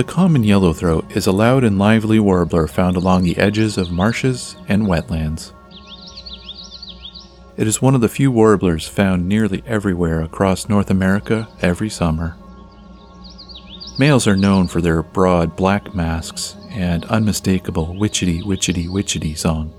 The common yellowthroat is a loud and lively warbler found along the edges of marshes and wetlands. It is one of the few warblers found nearly everywhere across North America every summer. Males are known for their broad black masks and unmistakable witchety witchety witchety song.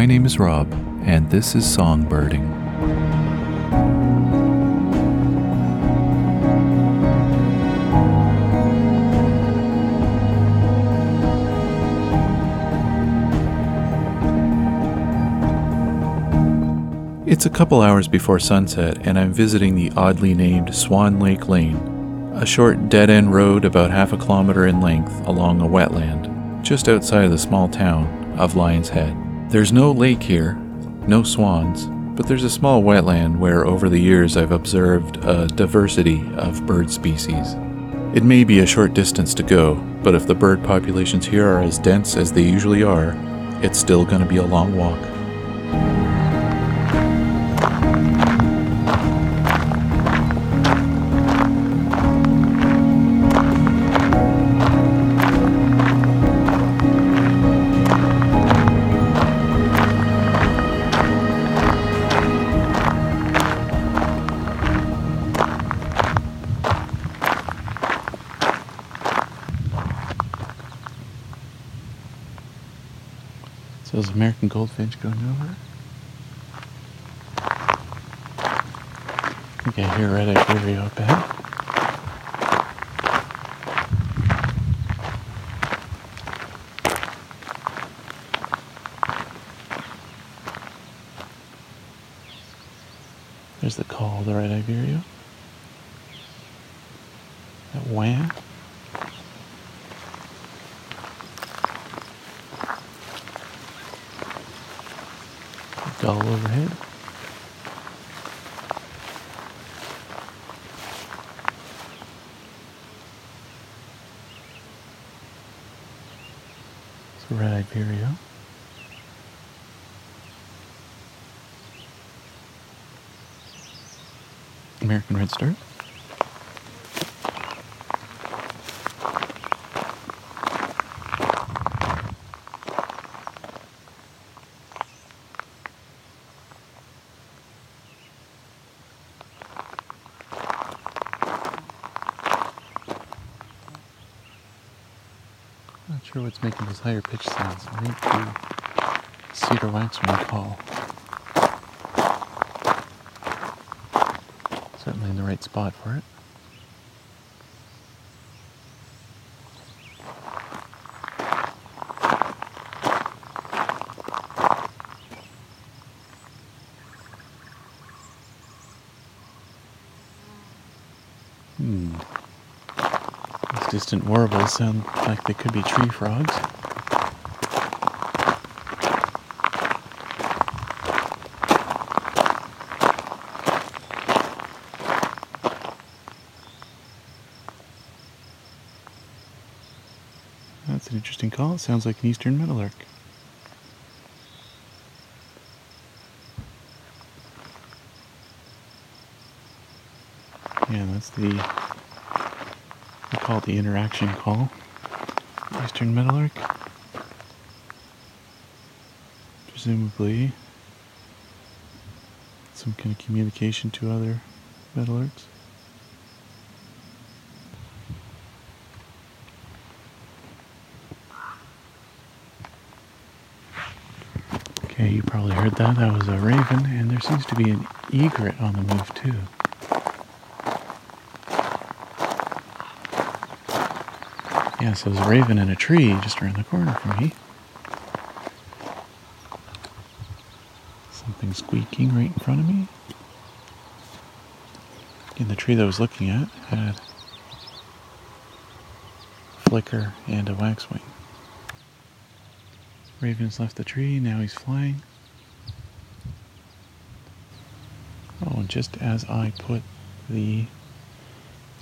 My name is Rob, and this is Songbirding. It's a couple hours before sunset, and I'm visiting the oddly named Swan Lake Lane, a short dead end road about half a kilometer in length along a wetland, just outside of the small town of Lion's Head. There's no lake here, no swans, but there's a small wetland where over the years I've observed a diversity of bird species. It may be a short distance to go, but if the bird populations here are as dense as they usually are, it's still going to be a long walk. So is American goldfinch going over? I think I hear red-eyed vireo up ahead. There's the call of the red-eyed vireo. That wham. Gull overhead. It's a red-eyed vireo. American redstart. Not sure what's making those higher pitch sounds. It might be cedar waxwing call. Certainly in the right spot for it. Hmm. These distant warbles sound like they could be tree frogs. That's an interesting call. It sounds like an eastern meadowlark. Yeah, that's the we call it the interaction call. Eastern meadowlark. Presumably some kind of communication to other meadowlarks. You probably heard that. That was a raven, and there seems to be an egret on the move too. Yeah, so there's a raven in a tree just around the corner from me. Something squeaking right in front of me. And the tree that I was looking at had flicker and a waxwing. Raven's left the tree, now he's flying. Oh, just as I put the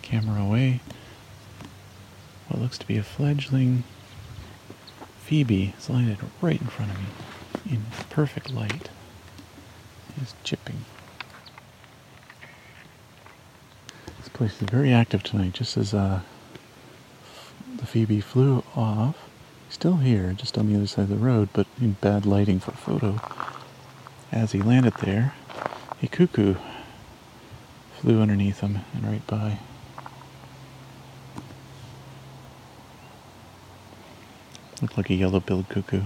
camera away, what looks to be a fledgling phoebe is landed right in front of me in perfect light. He's chipping. This place is very active tonight, just as uh, the phoebe flew off Still here, just on the other side of the road, but in bad lighting for photo. As he landed there, a cuckoo flew underneath him and right by. Looked like a yellow-billed cuckoo.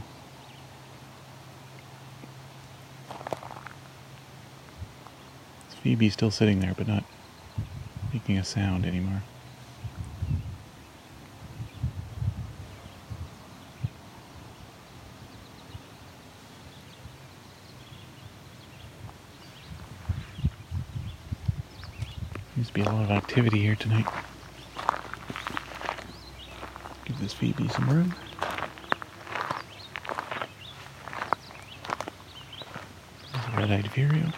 Phoebe's still sitting there, but not making a sound anymore. Seems to be a lot of activity here tonight. Give this Phoebe some room. There's a red-eyed vireo.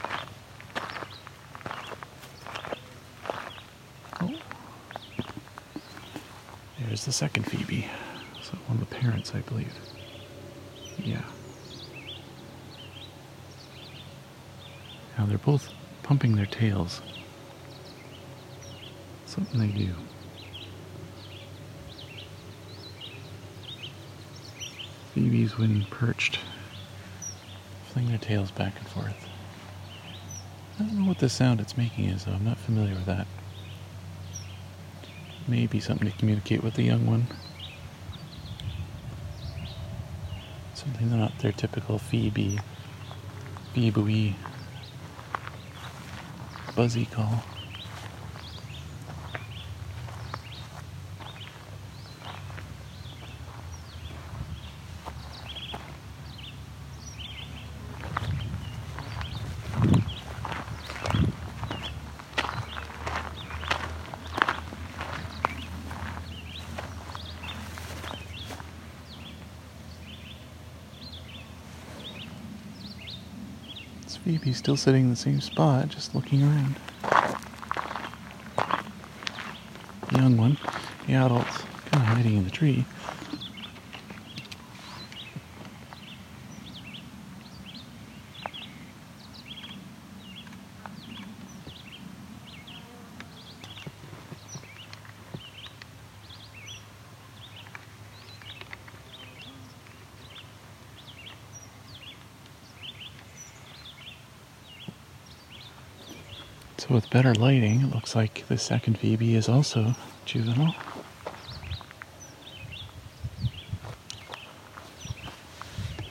Oh. There's the second Phoebe. So one of the parents, I believe. Yeah. Now they're both pumping their tails something they do. Phoebes, when perched, fling their tails back and forth. I don't know what the sound it's making is, though. I'm not familiar with that. Maybe something to communicate with the young one. Something not their typical Phoebe, Phoebe buzzy call. Phoebe's still sitting in the same spot, just looking around. Young one, the adult's kind of hiding in the tree. So with better lighting, it looks like the second Phoebe is also juvenile.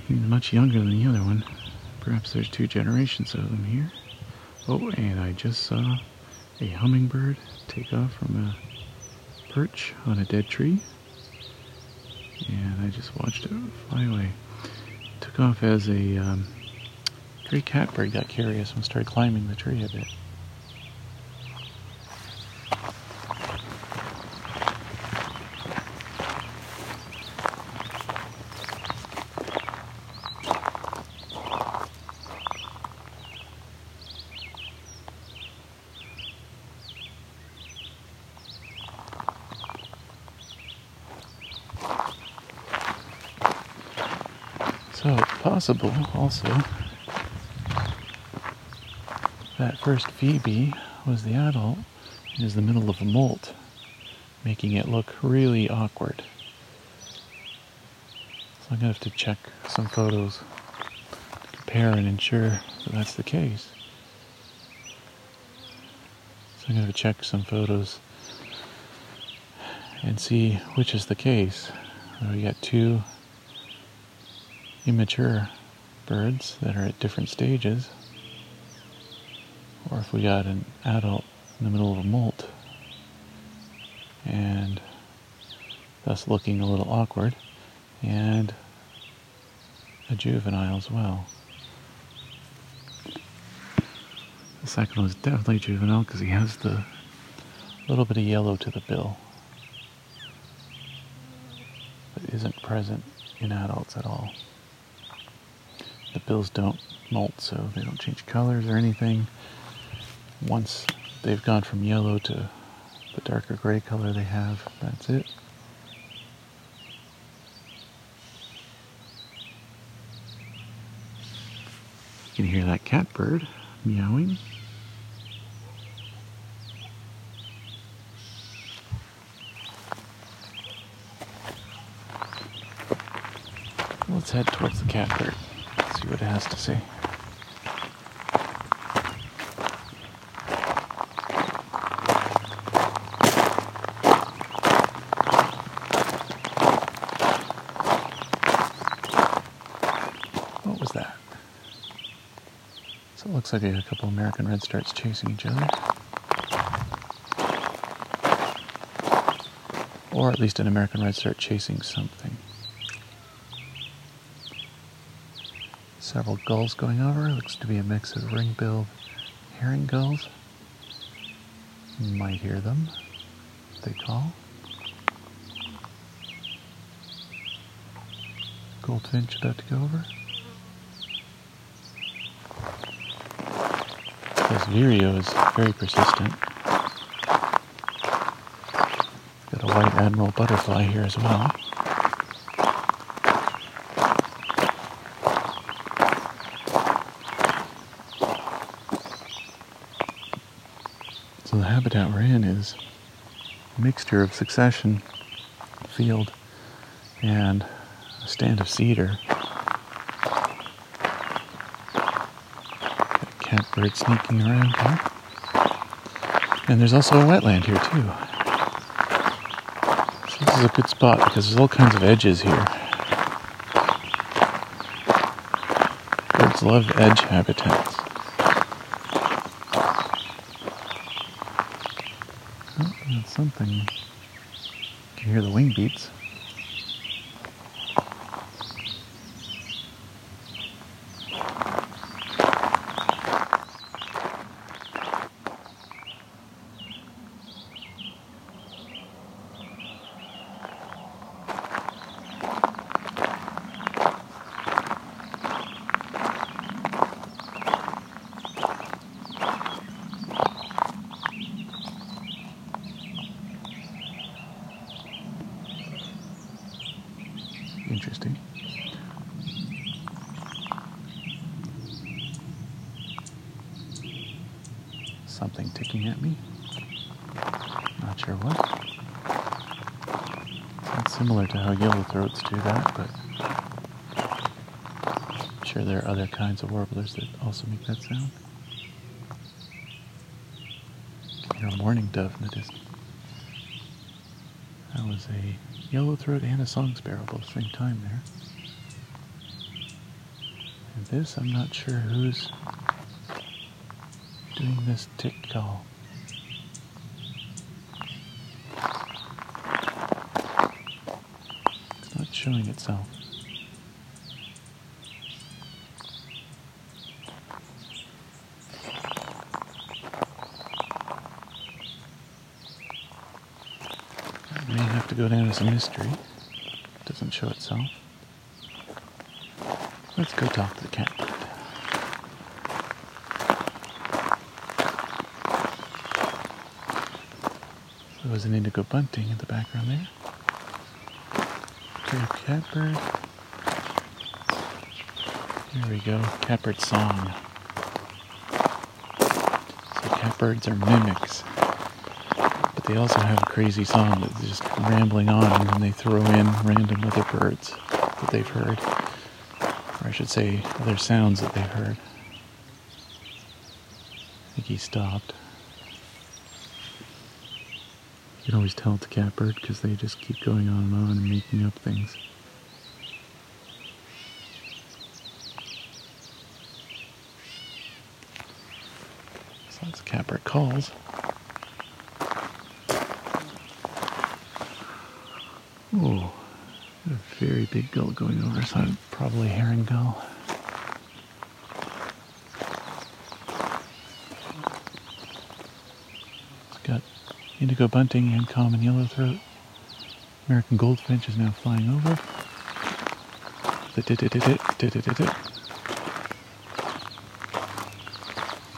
Much younger than the other one. Perhaps there's two generations of them here. Oh, and I just saw a hummingbird take off from a perch on a dead tree. And I just watched it fly away. It took off as a um, catbird got curious and started climbing the tree a bit. So it's possible also that first Phoebe was the adult and is the middle of a molt, making it look really awkward. So I'm gonna have to check some photos to compare and ensure that that's the case. So I'm gonna have to check some photos and see which is the case. We got two immature birds that are at different stages, or if we got an adult in the middle of a molt and thus looking a little awkward, and a juvenile as well. The second one is definitely juvenile because he has the little bit of yellow to the bill that isn't present in adults at all. Bills don't molt, so they don't change colors or anything. Once they've gone from yellow to the darker gray color they have, that's it. You can hear that catbird meowing. Let's head towards the catbird, see what it has to say. What was that? So it looks like a couple American redstarts chasing each other. Or at least an American redstart chasing something. Several gulls going over. Looks to be a mix of ring-billed herring gulls. You might hear them. They call. Goldfinch about to go over. This vireo is very persistent. Got a white admiral butterfly here as well. So the habitat we're in is a mixture of succession, field, and a stand of cedar. Got catbird sneaking around here. And there's also a wetland here too. So this is a good spot because there's all kinds of edges here. Birds love edge habitats. Oh, that's something. You can hear the wing beats. At me. Not sure what. Sounds similar to how yellow throats do that, but I'm sure there are other kinds of warblers that also make that sound. A mourning dove in the distance. That was a yellowthroat and a song sparrow both same time there. And this, I'm not sure who's doing this tick call. It's not showing itself. I may have to go down as a mystery. Doesn't show itself. Let's go talk to the catbird. There was an indigo bunting in the background there. Catbird. Here we go. Catbird song. So catbirds are mimics but they also have a crazy song that's just rambling on, and then they throw in random other birds that they've heard, or I should say, other sounds that they've heard. I think he stopped. You can always tell it's a catbird because they just keep going on and on and making up things. So that's catbird calls. Oh, a very big gull going over, so I'm probably herring gull. It's got indigo bunting and common yellowthroat. American goldfinch is now flying over.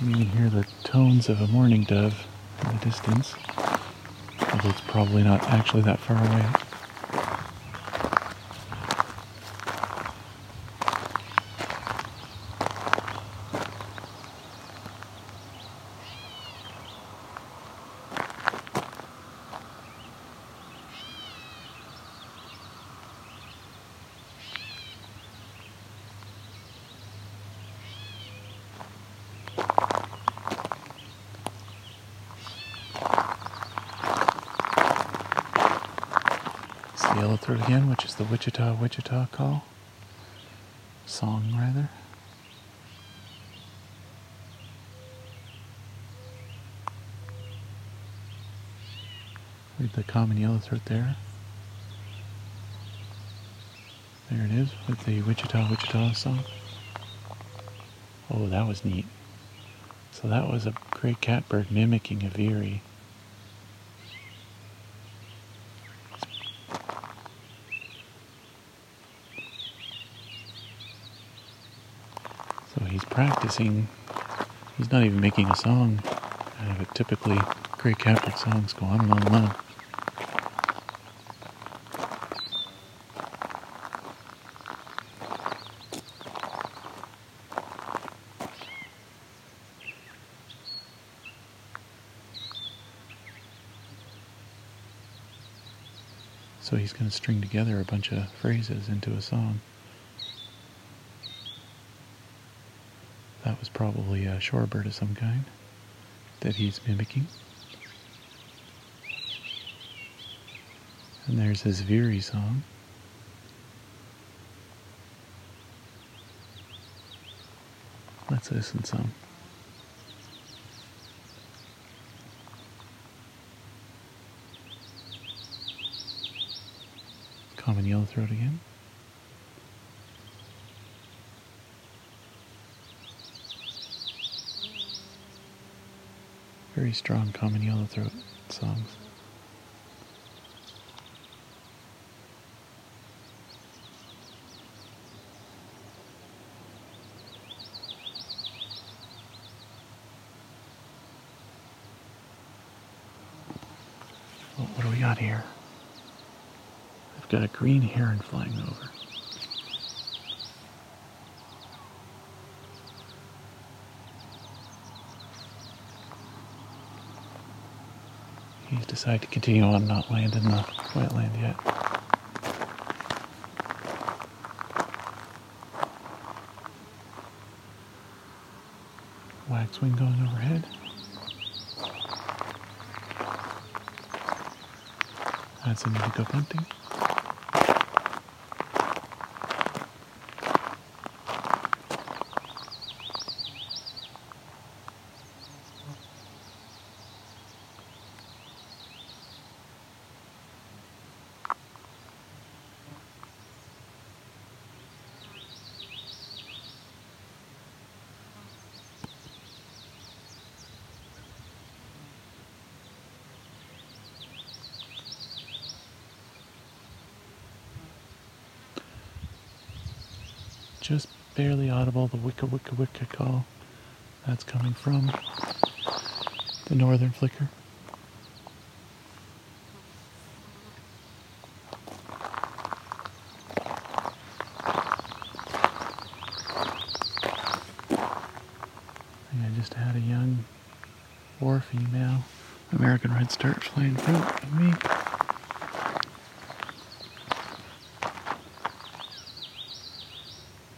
You can hear the tones of a mourning dove in the distance, although it's probably not actually that far away. Yellowthroat again, which is the Wichita Wichita call. Song, rather. Read the common yellowthroat there. There it is with the Wichita Wichita song. Oh, that was neat. So that was a gray catbird mimicking a veery. he's practicing. He's not even making a song. Uh, but typically, gray catbird songs go on and on and on. So he's going to string together a bunch of phrases into a song. Was probably a shorebird of some kind that he's mimicking. And there's his Veery song. Let's listen some. Common yellowthroat again. Very strong common yellowthroat songs. Well, what do we got here? I've got a green heron flying over. He's decided to continue on, not land in the wetland yet. Waxwing going overhead. That's an indigo bunting. just barely audible, the wicka wicka wicka call. That's coming from the northern flicker. I just had a young war female American redstart flying in front of me.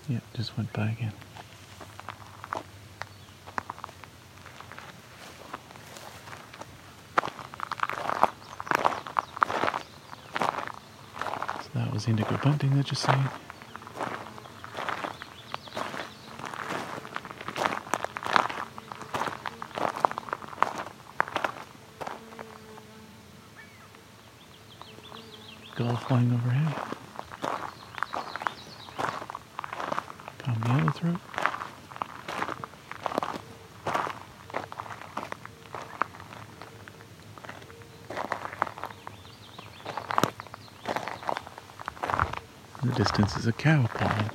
Yep, just went by again. So that was indigo bunting that you see. gull flying overhead. Common yellow throat. In the distance is a cow pawing.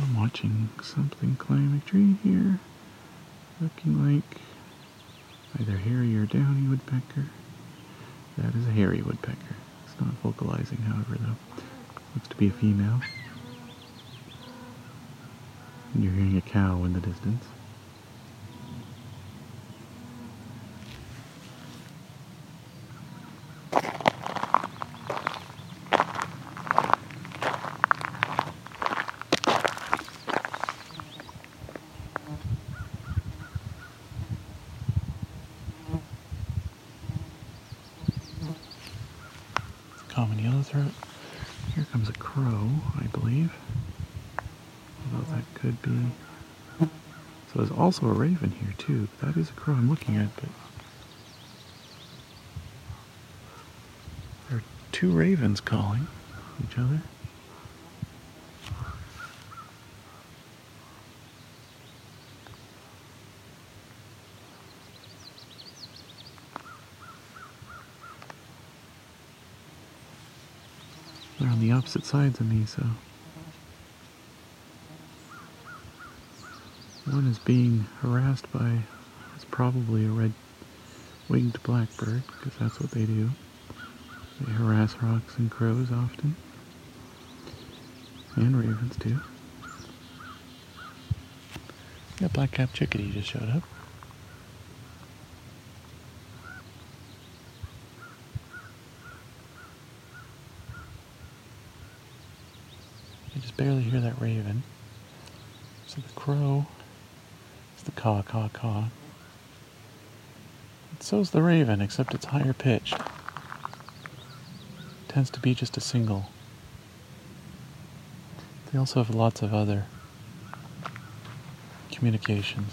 I'm watching something climb a tree here, looking like either hairy or downy woodpecker. That is a hairy woodpecker. It's not vocalizing, however, though. Looks to be a female. You're hearing a cow in the distance. Common yellowthroat. Here comes a crow, I believe. Although that could be. So there's also a raven here too. That is a crow I'm looking at, but there are two ravens calling each other. They're on the opposite sides of me, so. One is being harassed by, it's probably a red winged blackbird, because that's what they do. They harass hawks and crows often. And ravens too. Yeah, black-capped chickadee just showed up. I just barely hear that raven. So the crow is the caw, caw, caw. So's the raven, except it's higher pitched. Tends to be just a single. They also have lots of other communications.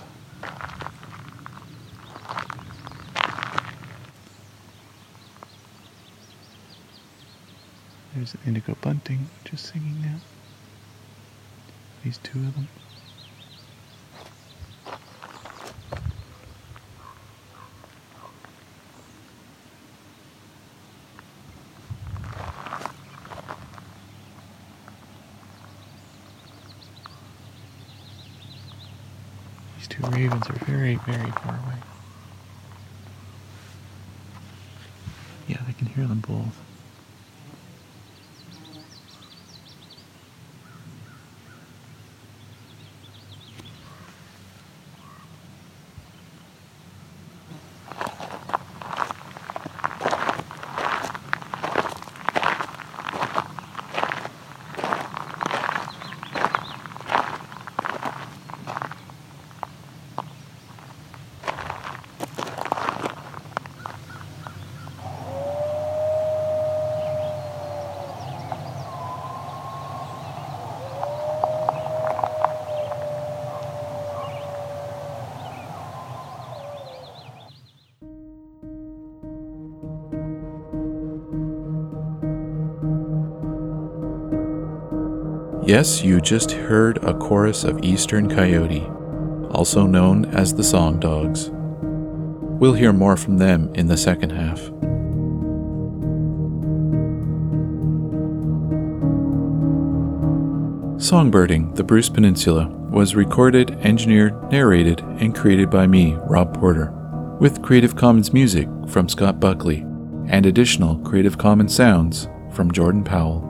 There's an indigo bunting just singing now. These two of them. These two ravens are very, very far away. Yeah, I can hear them both. Yes, you just heard a chorus of Eastern Coyote, also known as the Song Dogs. We'll hear more from them in the second half. Songbirding, the Bruce Peninsula, was recorded, engineered, narrated, and created by me, Rob Porter, with Creative Commons music from Scott Buckley and additional Creative Commons sounds from Jordan Powell.